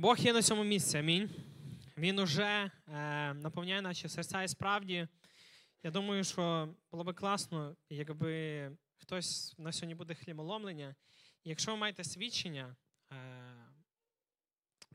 Бог є на цьому місці. Амінь. Він уже е, наповняє наші серця і справді. Я думаю, що було би класно, якби хтось на сьогодні буде хліболомлення. Якщо ви маєте свідчення, е,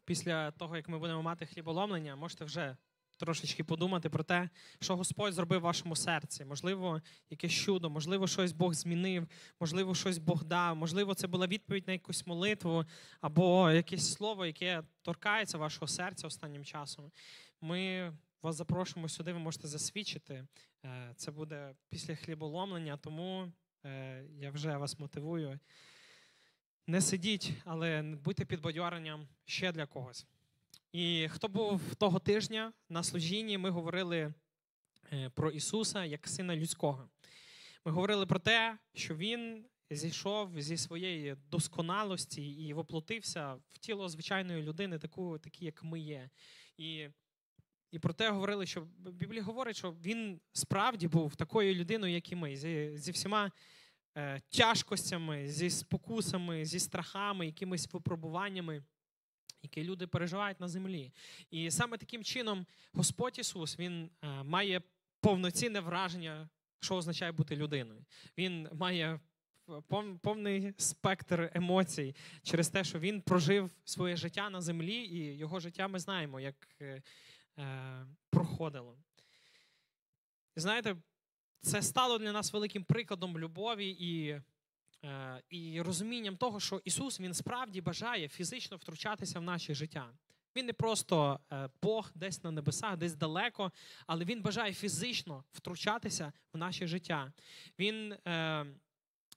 після того, як ми будемо мати хліболомлення, можете вже трошечки подумати про те, що Господь зробив в вашому серці. Можливо, якесь чудо, можливо, щось Бог змінив, можливо, щось Бог дав, можливо, це була відповідь на якусь молитву або якесь слово, яке торкається вашого серця останнім часом. Ми вас запрошуємо сюди, ви можете засвідчити. Е, Це буде після хліболомлення, тому е, я вже вас мотивую. Не сидіть, але будьте підбадьоренням ще для когось. І хто був того тижня на служінні, ми говорили е, про Ісуса як Сина Людського. Ми говорили про те, що Він зійшов зі своєї досконалості і воплотився в тіло звичайної людини, таку, такі, як ми є. І і про те говорили, що Біблія говорить, що він справді був такою людиною, як і ми, зі, зі всіма е, тяжкостями, зі спокусами, зі страхами, якимись випробуваннями, які люди переживають на землі. І саме таким чином Господь Ісус Він е, має повноцінне враження, що означає бути людиною. Він має повний спектр емоцій через те, що він прожив своє життя на землі, і його життя ми знаємо, як е, е, проходило. Знаєте, це стало для нас великим прикладом любові і і розумінням того, що Ісус Він справді бажає фізично втручатися в наше життя. Він не просто е, Бог десь на небесах, десь далеко, але Він бажає фізично втручатися в наше життя. Він е,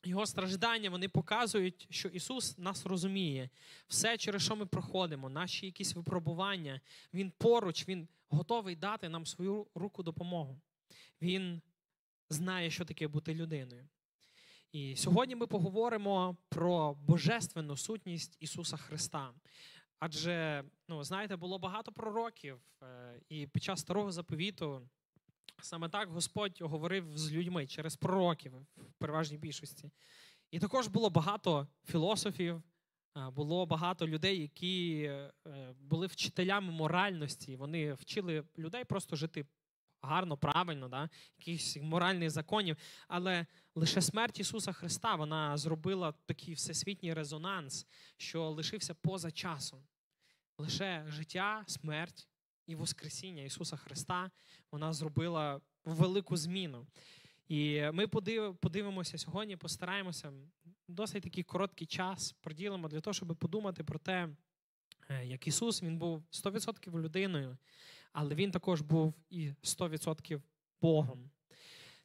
його страждання вони показують, що Ісус нас розуміє. Все, через що ми проходимо, наші якісь випробування, Він поруч, Він готовий дати нам свою руку допомогу. Він знає, що таке бути людиною. І сьогодні ми поговоримо про божественну сутність Ісуса Христа. Адже, ну, знаєте, було багато пророків, е, і під час старого заповіту Саме так Господь говорив з людьми через пророків в переважній більшості. І також було багато філософів, було багато людей, які е, були вчителями моральності. Вони вчили людей просто жити гарно, правильно, да? якихось моральних законів. Але лише смерть Ісуса Христа вона зробила такий всесвітній резонанс, що лишився поза часом. Лише життя, смерть і Воскресіння Ісуса Христа вона зробила велику зміну. І ми подивимося сьогодні, постараємося досить такий короткий час приділимо для того, щоб подумати про те, е, як Ісус Він був 100% людиною, але Він також був і 100% Богом.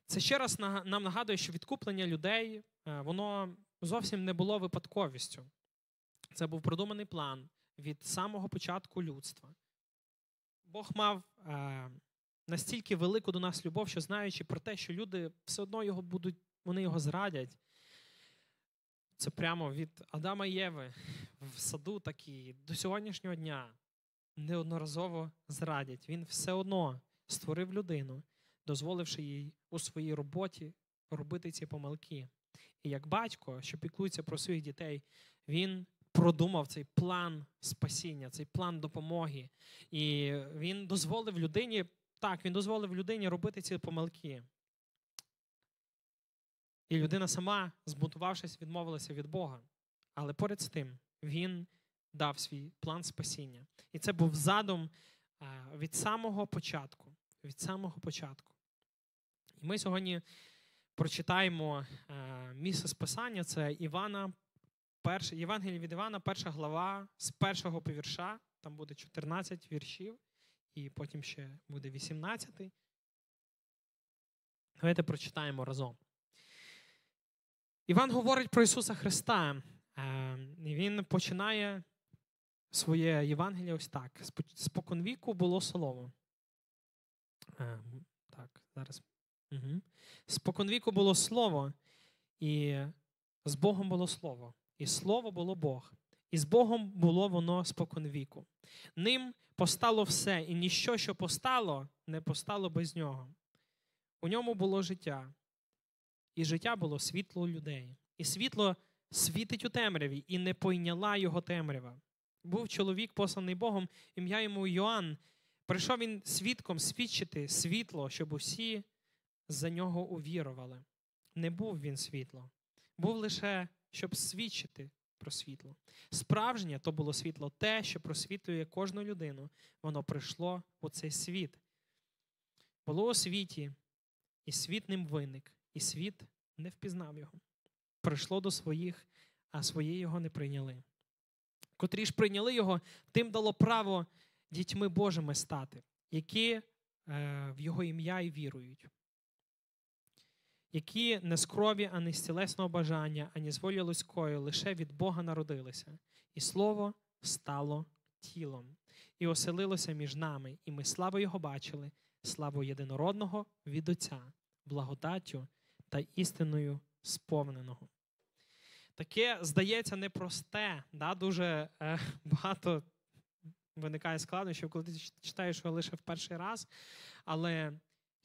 Це ще раз нам нагадує, що відкуплення людей е, воно зовсім не було випадковістю. Це був продуманий план від самого початку людства. Бог мав е, настільки велику до нас любов, що знаючи про те, що люди все одно його будуть, вони його зрадять. Це прямо від Адама і Єви в саду, так і до сьогоднішнього дня неодноразово зрадять. Він все одно створив людину, дозволивши їй у своїй роботі робити ці помилки. І як батько, що піклується про своїх дітей, він продумав цей план спасіння, цей план допомоги. І він дозволив людині, так, він дозволив людині робити ці помилки. І людина сама, збунтувавшись, відмовилася від Бога. Але поряд з тим, він дав свій план спасіння. І це був задум від самого початку. Від самого початку. І ми сьогодні прочитаємо місце списання це Івана, Перше, Євангеліє від Івана, перша глава з першого повірша, там буде 14 віршів, і потім ще буде 18. Давайте прочитаємо разом. Іван говорить про Ісуса Христа. Е, Він починає своє Євангеліє ось так. Споконвіку було слово. Е, так, зараз. Угу. Споконвіку було слово, і з Богом було слово. І слово було Бог, і з Богом було воно споконвіку. Ним постало все, і ніщо, що постало, не постало без нього. У ньому було життя, і життя було світло людей. І світло світить у темряві, і не пойняла його темрява. Був чоловік, посланий Богом, ім'я йому Йоанн. Прийшов він свідком свідчити світло, щоб усі за нього увірували. Не був він світло, був лише, щоб свідчити про світло. Справжнє то було світло, те, що просвітлює кожну людину. Воно прийшло у цей світ. Було у світі, і світ ним виник, і світ не впізнав його. Прийшло до своїх, а свої його не прийняли. Котрі ж прийняли його, тим дало право дітьми Божими стати, які е, в його ім'я і вірують, які не з крові, а не з тілесного бажання, ані з волі людської, лише від Бога народилися, і слово стало тілом, і оселилося між нами, і ми славу Його бачили, славу єдинородного від Отця, благодаттю та істиною сповненого. Таке, здається, непросте, да? дуже е, багато виникає складнощів, коли ти читаєш його лише в перший раз. Але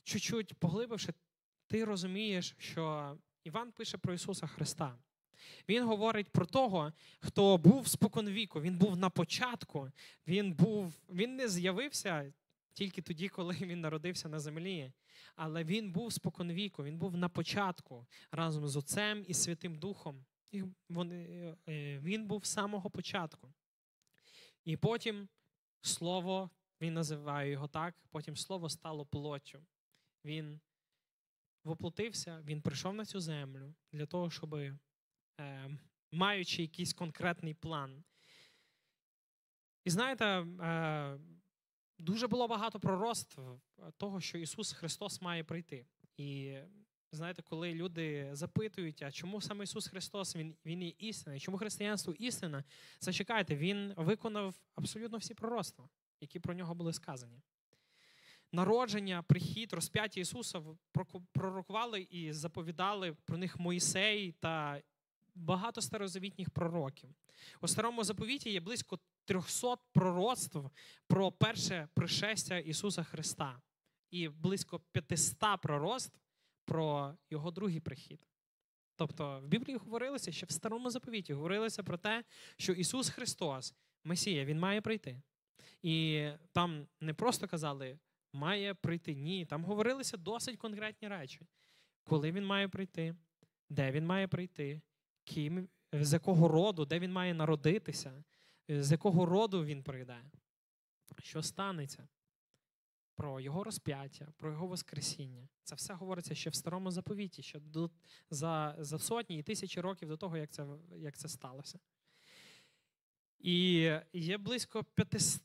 чуть-чуть поглибивши, ти розумієш, що Іван пише про Ісуса Христа. Він говорить про того, хто був споконвіку, він був на початку, він був, він не з'явився тільки тоді, коли він народився на землі. Але він був споконвіку, він був на початку разом з Отцем і Святим Духом. Вони, е, Він був з самого початку. І потім слово, він називає його так, потім слово стало плоттю. Він воплотився, він прийшов на цю землю для того, щоб, е, маючи якийсь конкретний план. І знаєте, е, дуже було багато пророцтв того, що Ісус Христос має прийти. І знаєте, коли люди запитують, а чому саме Ісус Христос Він він є істина, чому християнство істина, зачекайте, Він виконав абсолютно всі пророцтва, які про нього були сказані. Народження, прихід, розп'яття Ісуса пророкували і заповідали про них Моїсей та багато старозавітніх пророків. У старому заповіті є близько 300 пророцтв про перше пришестя Ісуса Христа і близько 500 пророцтв про його другий прихід. Тобто в Біблії говорилося, ще в старому заповіті говорилося про те, що Ісус Христос, Месія, Він має прийти. І там не просто казали, має прийти. Ні, там говорилися досить конкретні речі. Коли він має прийти, де він має прийти, ким, з якого роду, де він має народитися, з якого роду він прийде. Що станеться? Про його розп'яття, про його Воскресіння. Це все говориться ще в старому заповіті, ще до, за за сотні і тисячі років до того, як це як це сталося. І є близько 500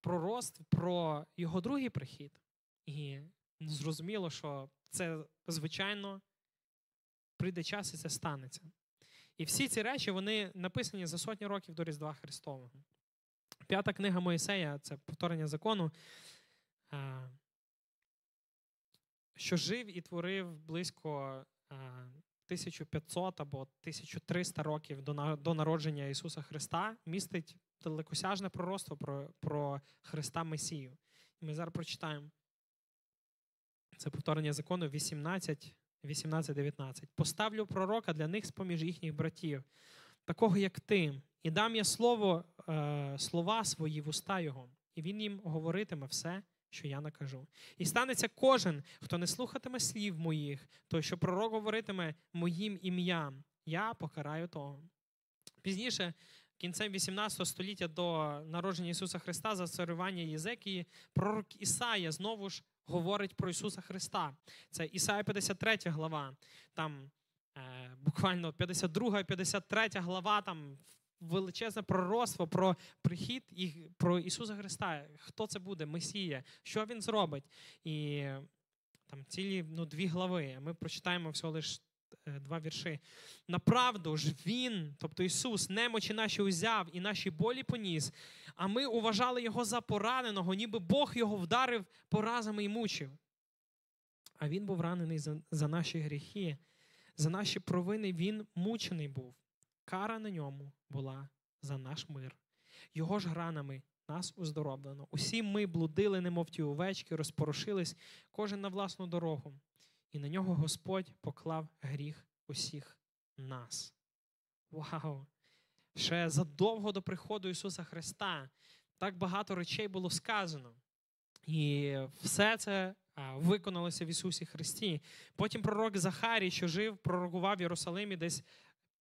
пророцтв про його другий прихід. І зрозуміло, що це, звичайно, прийде час і це станеться. І всі ці речі вони написані за сотні років до Різдва Христового. П'ята книга Моїсея це повторення закону, що жив і творив близько 1500 або 1300 років до народження Ісуса Христа, містить далекосяжне пророцтво про про Христа Месію. Ми зараз прочитаємо це повторення закону 18, 18, 19. Поставлю пророка для них з-поміж їхніх братів, такого як ти, і дам я слово, е, слова свої в уста його, і він їм говоритиме все. Що я накажу. І станеться кожен, хто не слухатиме слів моїх, той, що пророк говоритиме моїм ім'ям, я покараю того. Пізніше кінцем 18 століття до народження Ісуса Христа за царювання Єзекії, пророк Ісая знову ж говорить про Ісуса Христа. Це Ісая 53 глава, там е, буквально 52 і 53 глава, там величезне пророцтво про прихід і про Ісуса Христа. Хто це буде? Месія, що Він зробить? І там цілі ну, дві глави. Ми прочитаємо всього лише два вірші. Направду ж Він, тобто Ісус, немочі наші узяв і наші болі поніс, а ми уважали Його за пораненого, ніби Бог його вдарив поразами і мучив. А Він був ранений за, за наші гріхи, за наші провини Він мучений був. Кара на ньому була за наш мир. Його ж гранами нас уздороблено. Усі ми блудили, немов ті овечки, розпорошились, кожен на власну дорогу і на нього Господь поклав гріх усіх нас. Вау! ще задовго до приходу Ісуса Христа. Так багато речей було сказано. І все це виконалося в Ісусі Христі. Потім пророк Захарій, що жив, пророкував в Єрусалимі десь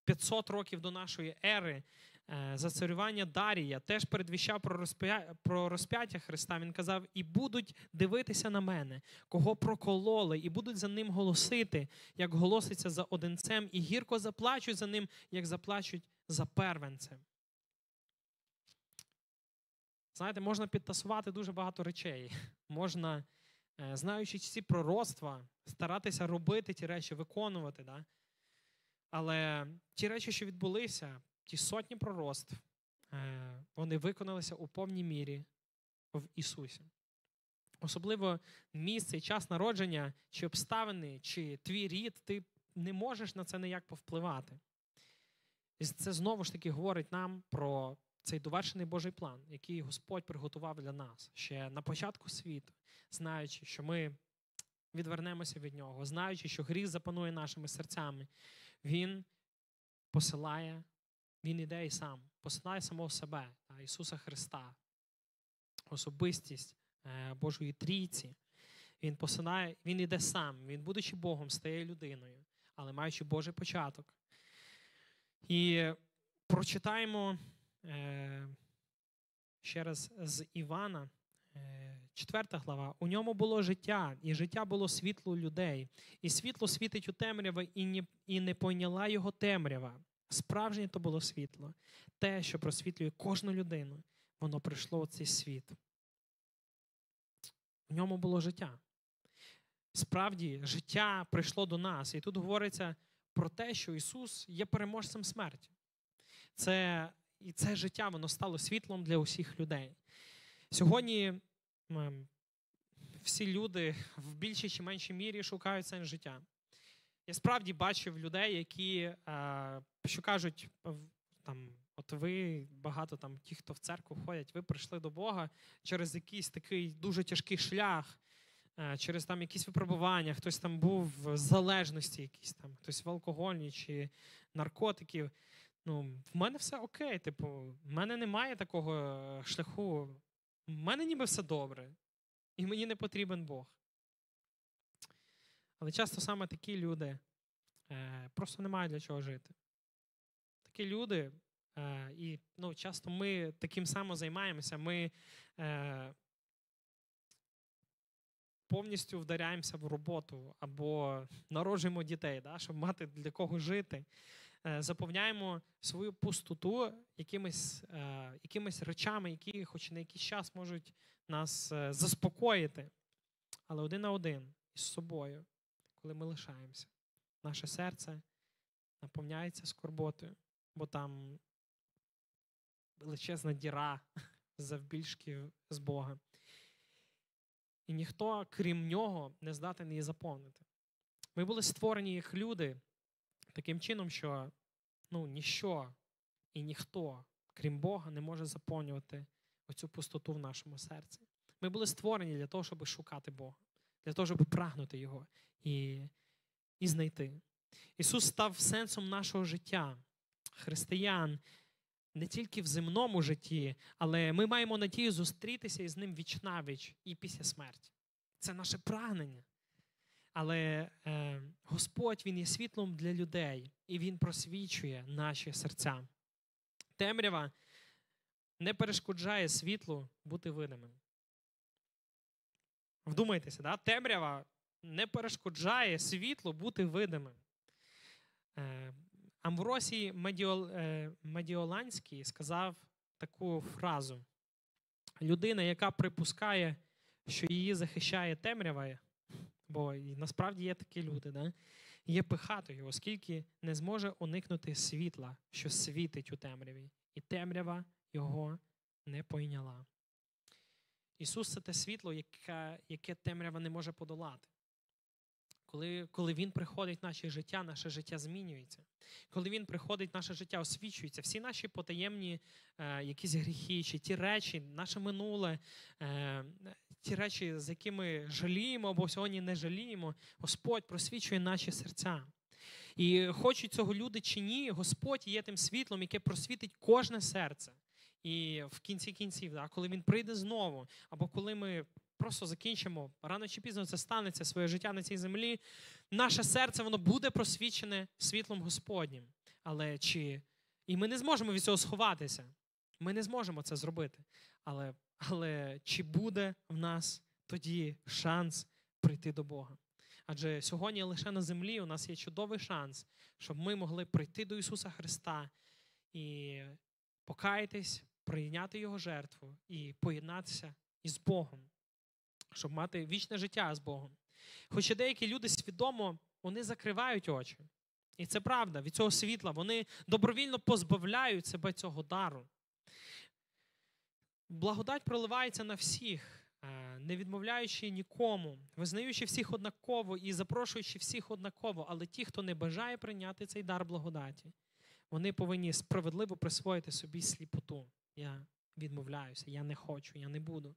500 років до нашої ери. Е, за царювання Дарія теж передвіщав про розп'я... про розп'яття Христа. Він казав: і будуть дивитися на мене, кого прокололи, і будуть за ним голосити, як голоситься за одинцем, і гірко заплачуть за ним, як заплачуть за первенцем. Знаєте, можна підтасувати дуже багато речей. Можна, е, знаючи ці пророцтва, старатися робити ті речі, виконувати. Да? Але ті речі, що відбулися, ті сотні пророцтв, е, вони виконалися у повній мірі в Ісусі. Особливо місце і час народження, чи обставини, чи твій рід, ти не можеш на це ніяк повпливати. І це знову ж таки говорить нам про цей довершений Божий план, який Господь приготував для нас ще на початку світу, знаючи, що ми відвернемося від нього, знаючи, що гріх запанує нашими серцями, Він посилає, Він іде і сам, посилає самого себе, Ісуса Христа, особистість е, Божої трійці. Він посилає, він іде сам, він, будучи Богом, стає людиною, але маючи Божий початок. І прочитаємо е, ще раз з Івана, е, 4 глава. У ньому було життя, і життя було світло людей. І світло світить у темряві, і не, і не пойняла його темрява. Справжнє то було світло, те, що просвітлює кожну людину, воно прийшло у цей світ. В ньому було життя. Справді, життя прийшло до нас. І тут говориться про те, що Ісус є переможцем смерті. Це, І це життя воно стало світлом для усіх людей. Сьогодні всі люди в більшій чи меншій мірі шукають сенс життя. Я справді бачив людей, які що кажуть, там, от ви багато там, ті, хто в церкву ходять, ви прийшли до Бога через якийсь такий дуже тяжкий шлях, через там якісь випробування, хтось там був в залежності, якісь там, хтось в алкогольній чи наркотиків. Ну, в мене все окей. Типу, в мене немає такого е, шляху. В мене ніби все добре, і мені не потрібен Бог. Але часто саме такі люди е, просто не мають для чого жити. Такі люди, е, і ну, часто ми таким самим займаємося, ми е, повністю вдаряємося в роботу або народжуємо дітей, да, щоб мати для кого жити. Е, заповняємо свою пустоту якимись е, якимись речами, які, хоч на якийсь час можуть нас е, заспокоїти. Але один на один із собою, коли ми лишаємося, наше серце наповняється скорботою, бо там величезна діра завбільшки з Бога. І ніхто, крім нього, не здатен її заповнити. Ми були створені як люди таким чином, що ну, ніщо і ніхто, крім Бога, не може заповнювати оцю пустоту в нашому серці. Ми були створені для того, щоб шукати Бога, для того, щоб прагнути Його і, і знайти. Ісус став сенсом нашого життя, християн. Не тільки в земному житті, але ми маємо надію зустрітися із ним вічнавіч і після смерті. Це наше прагнення. Але е, Господь Він є світлом для людей, і Він просвічує наші серця. Темрява не перешкоджає світлу бути видимим. Вдумайтеся, да? темрява не перешкоджає світлу бути видимим. Е, Амвросій е, Медіоланський сказав таку фразу: людина, яка припускає, що її захищає темрява, бо насправді є такі люди, да? є пихатою, оскільки не зможе уникнути світла, що світить у темряві, і темрява його не пойняла. Ісус це те світло, яке яке темрява не може подолати. Коли коли Він приходить в наше життя, наше життя змінюється. Коли Він приходить, наше життя освічується, всі наші потаємні е, якісь гріхи, чи ті речі, наше минуле, е, ті речі, з якими жаліємо або сьогодні не жаліємо, Господь просвічує наші серця. І хочуть цього люди чи ні, Господь є тим світлом, яке просвітить кожне серце. І в кінці кінців, да, коли він прийде знову, або коли ми просто закінчимо, рано чи пізно це станеться своє життя на цій землі, наше серце воно буде просвічене світлом Господнім. Але чи і ми не зможемо від цього сховатися. Ми не зможемо це зробити. Але, Але чи буде в нас тоді шанс прийти до Бога? Адже сьогодні лише на землі у нас є чудовий шанс, щоб ми могли прийти до Ісуса Христа і покаятись, прийняти Його жертву і поєднатися із Богом, щоб мати вічне життя з Богом. Хоча деякі люди свідомо вони закривають очі. І це правда, від цього світла вони добровільно позбавляють себе цього дару. Благодать проливається на всіх, е, не відмовляючи нікому, визнаючи всіх однаково і запрошуючи всіх однаково, але ті, хто не бажає прийняти цей дар благодаті, вони повинні справедливо присвоїти собі сліпоту. Я відмовляюся, я не хочу, я не буду.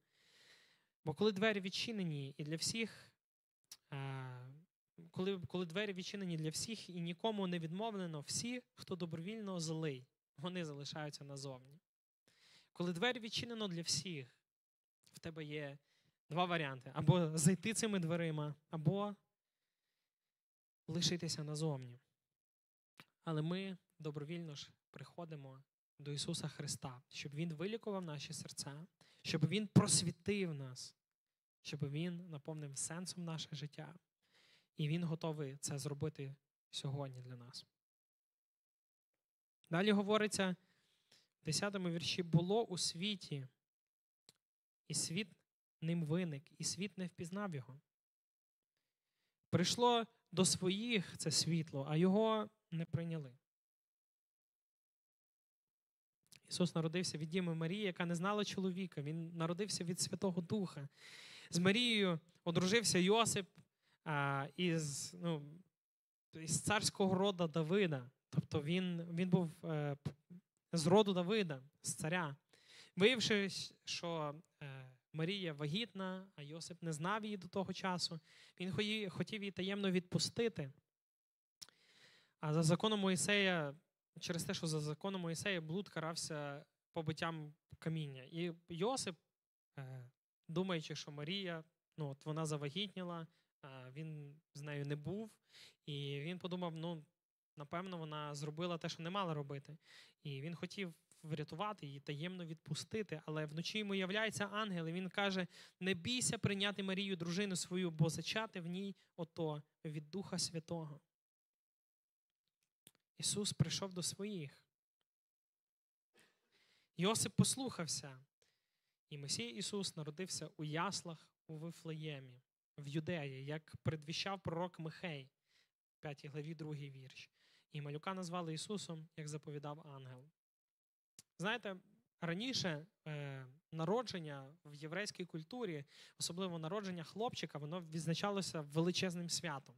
Бо коли двері відчинені і для всіх, е, коли коли двері відчинені для всіх і нікому не відмовлено, всі, хто добровільно злий, вони залишаються назовні. Коли двері відчинено для всіх, в тебе є два варіанти: або зайти цими дверима, або лишитися назовні. Але ми добровільно ж приходимо до Ісуса Христа, щоб Він вилікував наші серця, щоб Він просвітив нас, щоб Він наповнив сенсом наше життя. І Він готовий це зробити сьогодні для нас. Далі говориться в 10 вірші: було у світі, і світ ним виник, і світ не впізнав його. Прийшло до своїх це світло, а його не прийняли. Ісус народився від Діми Марії, яка не знала чоловіка. Він народився від Святого Духа. З Марією одружився Йосип а, із ну, із царського рода Давида. Тобто він він був е, з роду Давида, з царя. Виявивши, що е, Марія вагітна, а Йосип не знав її до того часу, він хотів її таємно відпустити. А за законом Моїсея через те, що за законом Моїсея блуд карався побиттям каміння. І Йосип, е, думаючи, що Марія, ну от вона завагітніла, він з нею не був, і він подумав: ну, напевно, вона зробила те, що не мала робити. І він хотів врятувати її, таємно відпустити. Але вночі йому являється ангел, і він каже: не бійся прийняти Марію, дружину свою, бо зачати в ній ото від Духа Святого. Ісус прийшов до своїх. Йосип послухався, і Месій Ісус народився у яслах у Вифлеємі, в Юдеї, як предвіщав пророк Михей, 5 главі, 2 вірш. І малюка назвали Ісусом, як заповідав ангел. Знаєте, раніше е, народження в єврейській культурі, особливо народження хлопчика, воно відзначалося величезним святом.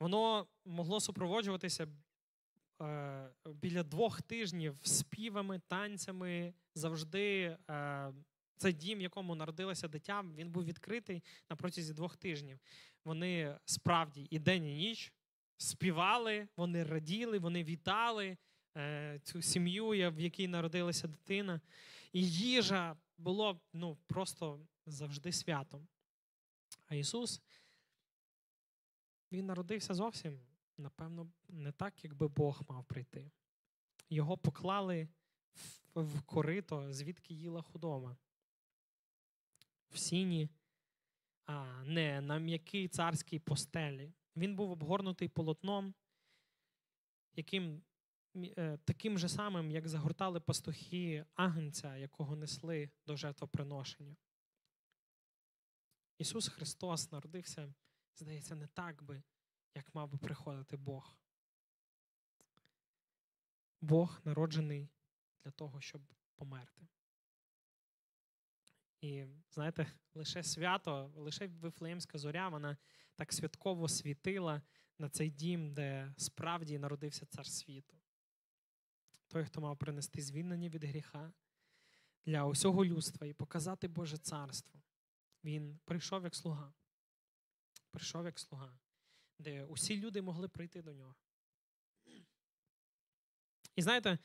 Воно могло супроводжуватися е, біля двох тижнів співами, танцями. Завжди е, цей дім, в якому народилося дитя, він був відкритий на протязі двох тижнів. Вони справді і день, і ніч співали, вони раділи, вони вітали е, цю сім'ю, в якій народилася дитина. І їжа було ну, просто завжди святом. А Ісус він народився зовсім, напевно, не так, якби Бог мав прийти. Його поклали в корито, звідки їла худоба. В сіні, а не на м'якій царській постелі. Він був обгорнутий полотном, яким, е, таким же самим, як загортали пастухи агнця, якого несли до жертвоприношення. Ісус Христос народився здається, не так би, як мав би приходити Бог. Бог народжений для того, щоб померти. І знаєте, лише свято, лише Вифлеємська зоря, вона так святково світила на цей дім, де справді народився цар світу. Той, хто мав принести звільнення від гріха для усього людства і показати Боже царство. Він прийшов як слуга прийшов як слуга, де усі люди могли прийти до нього. І знаєте,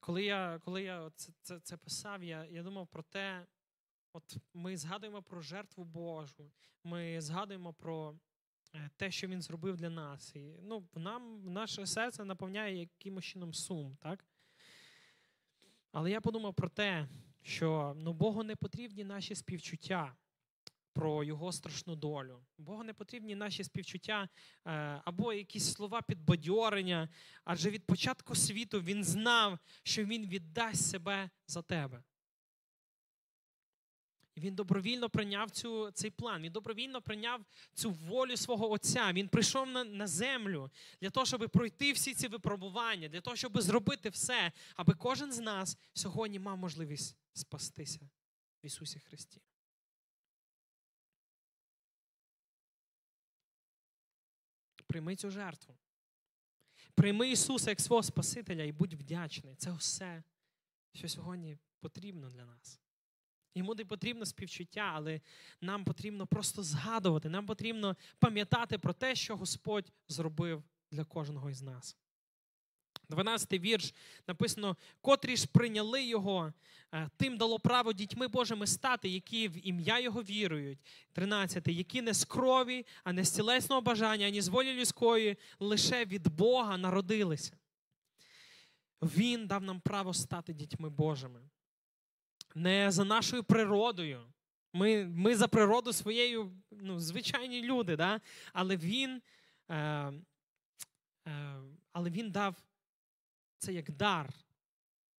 коли я коли я це це, це писав, я, я думав про те, от ми згадуємо про жертву Божу, ми згадуємо про е, те, що він зробив для нас. І ну, нам наше серце наповняє якимось чином сум, так? Але я подумав про те, що ну, Богу не потрібні наші співчуття про його страшну долю. Богу не потрібні наші співчуття е, або якісь слова підбадьорення, адже від початку світу він знав, що він віддасть себе за тебе. Він добровільно прийняв цю, цей план. Він добровільно прийняв цю волю свого Отця. Він прийшов на, на землю для того, щоб пройти всі ці випробування, для того, щоб зробити все, аби кожен з нас сьогодні мав можливість спастися в Ісусі Христі. Прийми цю жертву. Прийми Ісуса як свого Спасителя і будь вдячний. Це все, що сьогодні потрібно для нас. Йому не потрібно співчуття, але нам потрібно просто згадувати, нам потрібно пам'ятати про те, що Господь зробив для кожного із нас. 12-й вірш написано: котрі ж прийняли його, е, тим дало право дітьми Божими стати, які в ім'я Його вірують. 13-й, які не з крові, а не з тілесного бажання, ані з волі людської, лише від Бога народилися. Він дав нам право стати дітьми Божими. Не за нашою природою. Ми ми за природу своєю ну, звичайні люди, да? але він е, е, але він дав це як дар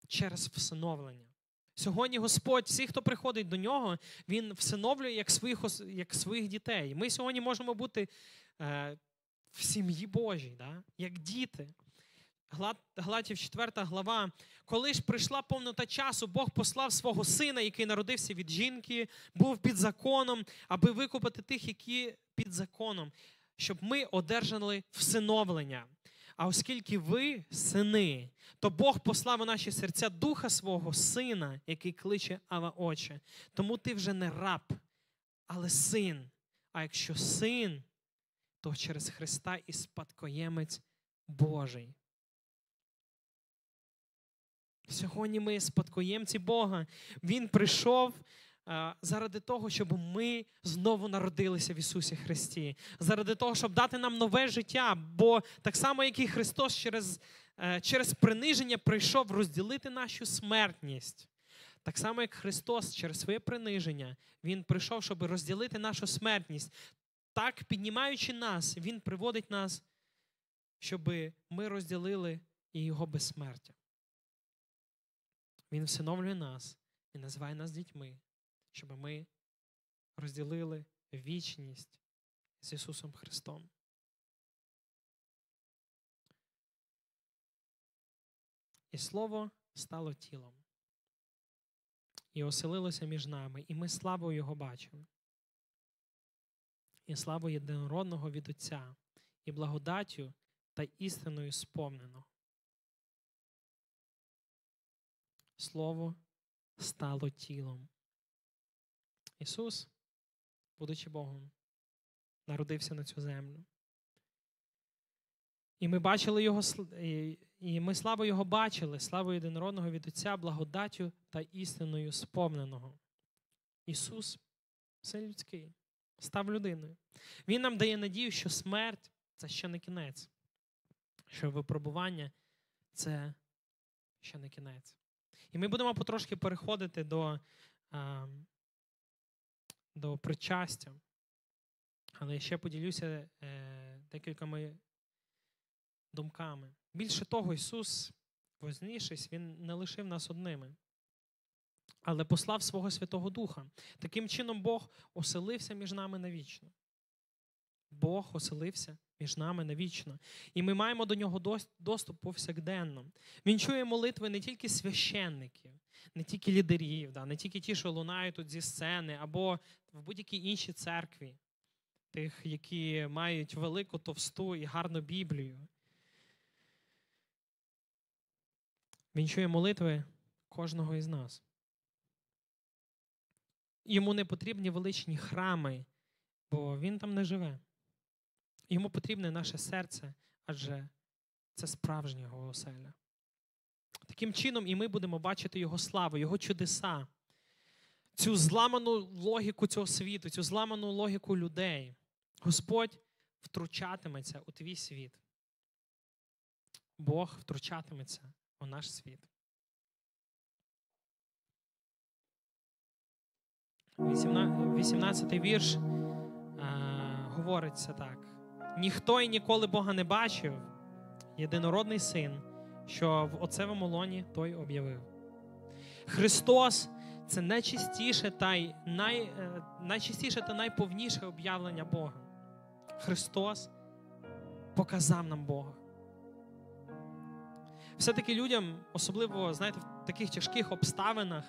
через всиновлення. Сьогодні Господь, всі, хто приходить до нього, Він всиновлює як своїх як своїх дітей. Ми сьогодні можемо бути е, в сім'ї Божій, да? як діти. Галатів 4 глава. Коли ж прийшла повнота часу, Бог послав свого сина, який народився від жінки, був під законом, аби викупити тих, які під законом, щоб ми одержали всиновлення. А оскільки ви сини, то Бог послав у наші серця духа свого сина, який кличе Ава Отче. Тому ти вже не раб, але син. А якщо син, то через Христа і спадкоємець Божий. Сьогодні ми спадкоємці Бога. Він прийшов заради того, щоб ми знову народилися в Ісусі Христі, заради того, щоб дати нам нове життя. Бо так само, як і Христос через, е, через приниження прийшов розділити нашу смертність. Так само, як Христос через своє приниження, Він прийшов, щоб розділити нашу смертність. Так, піднімаючи нас, Він приводить нас, щоб ми розділили і Його безсмертя. Він всиновлює нас і називає нас дітьми щоб ми розділили вічність з Ісусом Христом. І Слово стало тілом і оселилося між нами, і ми славу Його бачили. І славу єдинородного від Отця, і благодаттю та істиною сповнено. Слово стало тілом Ісус, будучи Богом, народився на цю землю. І ми бачили Його, і ми славу Його бачили, славу єдинородного від Отця, благодаттю та істиною сповненого. Ісус, все людський, став людиною. Він нам дає надію, що смерть це ще не кінець, що випробування це ще не кінець. І ми будемо потрошки переходити до до причастя. Але ще поділюся е, декількома думками. Більше того, Ісус, вознішись, Він не лишив нас одними, але послав свого Святого Духа. Таким чином, Бог оселився між нами навічно. Бог оселився між нами навічно. І ми маємо до нього доступ повсякденно. Він чує молитви не тільки священників, не тільки лідерів, да, не тільки ті, що лунають тут зі сцени, або в будь-якій іншій церкві, тих, які мають велику товсту і гарну Біблію. Він чує молитви кожного із нас. Йому не потрібні величні храми, бо він там не живе. Йому потрібне наше серце, адже це справжня його оселя. Таким чином, і ми будемо бачити Його славу, Його чудеса, цю зламану логіку цього світу, цю зламану логіку людей. Господь втручатиметься у твій світ. Бог втручатиметься у наш світ. 18 вірш а, говориться так: ніхто і ніколи Бога не бачив, єдинородний син, що в оцевому лоні той об'явив. Христос це найчистіше та й най, е, найчистіше та найповніше об'явлення Бога. Христос показав нам Бога. Все-таки людям, особливо, знаєте, в таких тяжких обставинах,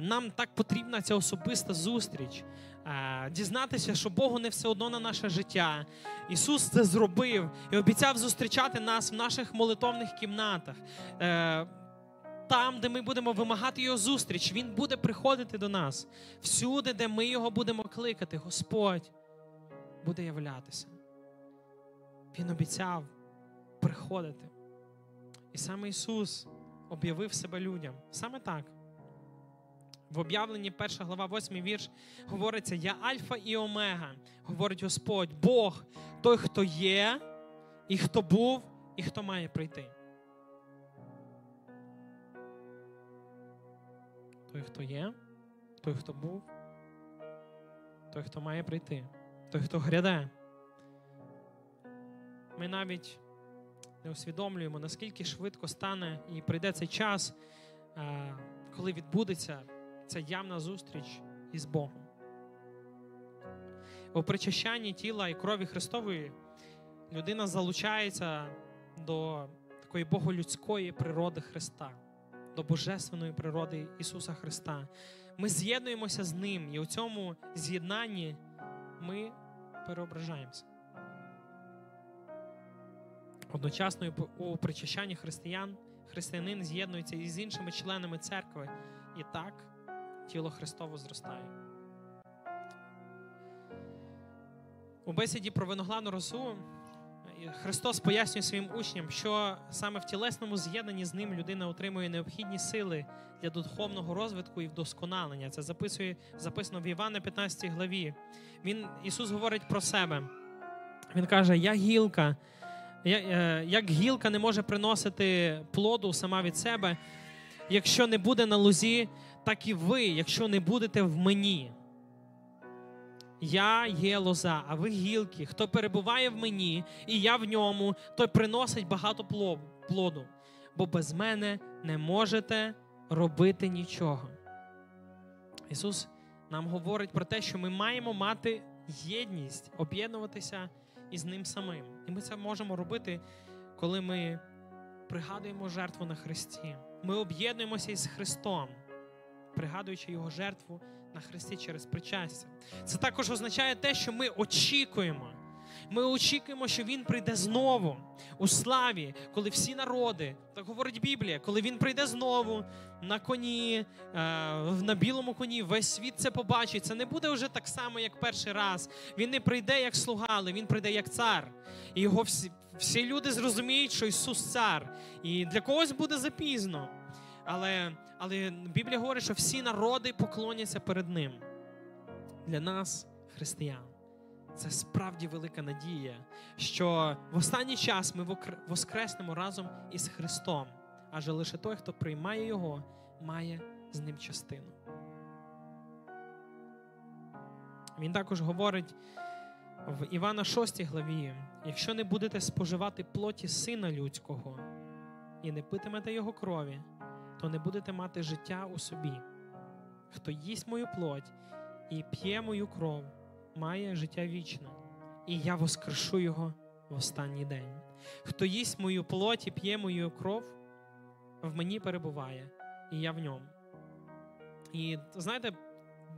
нам так потрібна ця особиста зустріч. Е, дізнатися, що Богу не все одно на наше життя. Ісус це зробив і обіцяв зустрічати нас в наших молитовних кімнатах. Е, там, де ми будемо вимагати Його зустріч, Він буде приходити до нас. Всюди, де ми його будемо кликати, Господь буде являтися. Він обіцяв приходити. І саме Ісус об'явив себе людям. Саме так. В об'явленні 1 глава, 8 вірш говориться: Я Альфа і Омега, говорить Господь, Бог, той, хто є, і хто був, і хто має прийти. Той, хто є, той, хто був, той, хто має прийти, той, хто гряде. Ми навіть не усвідомлюємо, наскільки швидко стане і прийде цей час, коли відбудеться ця явна зустріч із Богом. У причащанні тіла і крові Христової людина залучається до такої боголюдської природи Христа, до божественної природи Ісуса Христа. Ми з'єднуємося з Ним, і у цьому з'єднанні ми переображаємося. Одночасно у причащанні християн християнин з'єднується із іншими членами церкви, і так тіло Христово зростає. У бесіді про виногладну росу Христос пояснює своїм учням, що саме в тілесному з'єднанні з ним людина отримує необхідні сили для духовного розвитку і вдосконалення. Це записує, записано в Івана 15 главі. Він, Ісус говорить про себе. Він каже: Я гілка, я, е, як гілка не може приносити плоду сама від себе, якщо не буде на лузі, так і ви, якщо не будете в мені. Я є лоза, а ви гілки. Хто перебуває в мені, і я в ньому, той приносить багато плоду. Бо без мене не можете робити нічого. Ісус нам говорить про те, що ми маємо мати єдність, об'єднуватися із Ним самим. І ми це можемо робити, коли ми пригадуємо жертву на Христі. Ми об'єднуємося із Христом пригадуючи його жертву на Христі через причастя. Це також означає те, що ми очікуємо. Ми очікуємо, що Він прийде знову у славі, коли всі народи, так говорить Біблія, коли Він прийде знову на коні, е, на білому коні, весь світ це побачить. Це не буде вже так само, як перший раз. Він не прийде як слуга, але він прийде як цар. І його всі, всі люди зрозуміють, що Ісус цар. І для когось буде запізно. Але але Біблія говорить, що всі народи поклоняться перед Ним. Для нас, християн, це справді велика надія, що в останній час ми воскреснемо разом із Христом, адже лише той, хто приймає Його, має з ним частину. Він також говорить в Івана 6 главі: якщо не будете споживати плоті сина людського і не питимете його крові то не будете мати життя у собі. Хто їсть мою плоть і п'є мою кров, має життя вічне, і я воскрешу його в останній день. Хто їсть мою плоть і п'є мою кров, в мені перебуває, і я в ньому. І знаєте,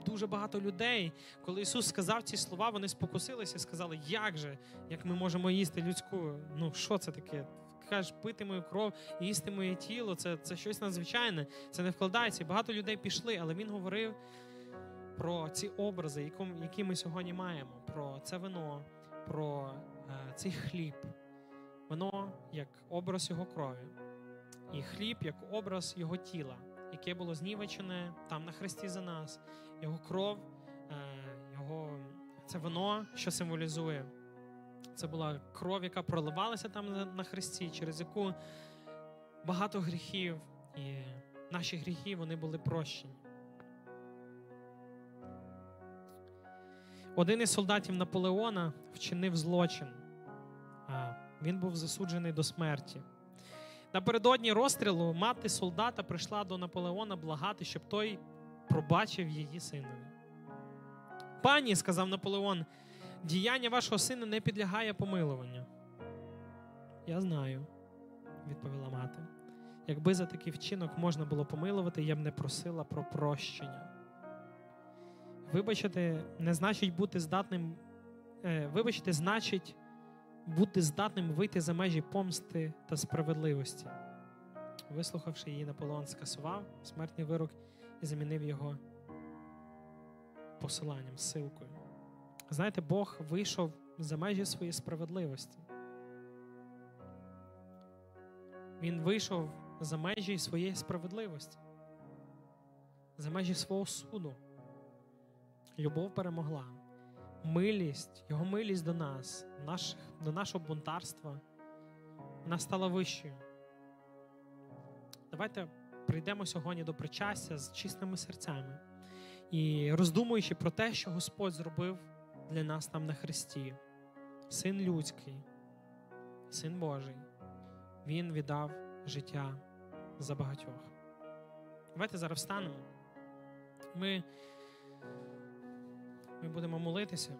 дуже багато людей, коли Ісус сказав ці слова, вони спокусилися і сказали, як же, як ми можемо їсти людську? Ну, що це таке? Кажеш, пити мою кров, їсти моє тіло, це це щось надзвичайне, це не вкладається. Багато людей пішли, але він говорив про ці образи, які ми сьогодні маємо: про це вино, про е, цей хліб, воно як образ його крові, і хліб як образ його тіла, яке було знівечене там на хресті за нас, його кров, е, його це воно, що символізує. Це була кров, яка проливалася там на- хресті, через яку багато гріхів, і наші гріхи вони були прощені. Один із солдатів Наполеона вчинив злочин. А, Він був засуджений до смерті. Напередодні розстрілу мати солдата прийшла до Наполеона благати, щоб той пробачив її синові. Пані, сказав Наполеон, діяння вашого сина не підлягає помилуванню. Я знаю, відповіла мати. Якби за такий вчинок можна було помилувати, я б не просила про прощення. Вибачити не значить бути здатним. Е, вибачити значить бути здатним вийти за межі помсти та справедливості. Вислухавши її, Наполеон скасував смертний вирок і замінив його посиланням, силкою. Знаєте, Бог вийшов за межі своєї справедливості. Він вийшов за межі своєї справедливості, за межі свого суду. Любов перемогла. Милість, його милість до нас, наших, до нашого бунтарства, вона стала вищою. Давайте прийдемо сьогодні до причастя з чистими серцями і роздумуючи про те, що Господь зробив для нас там на Христі. Син людський, син Божий, Він віддав життя за багатьох. Давайте зараз встанемо. Ми, ми будемо молитися.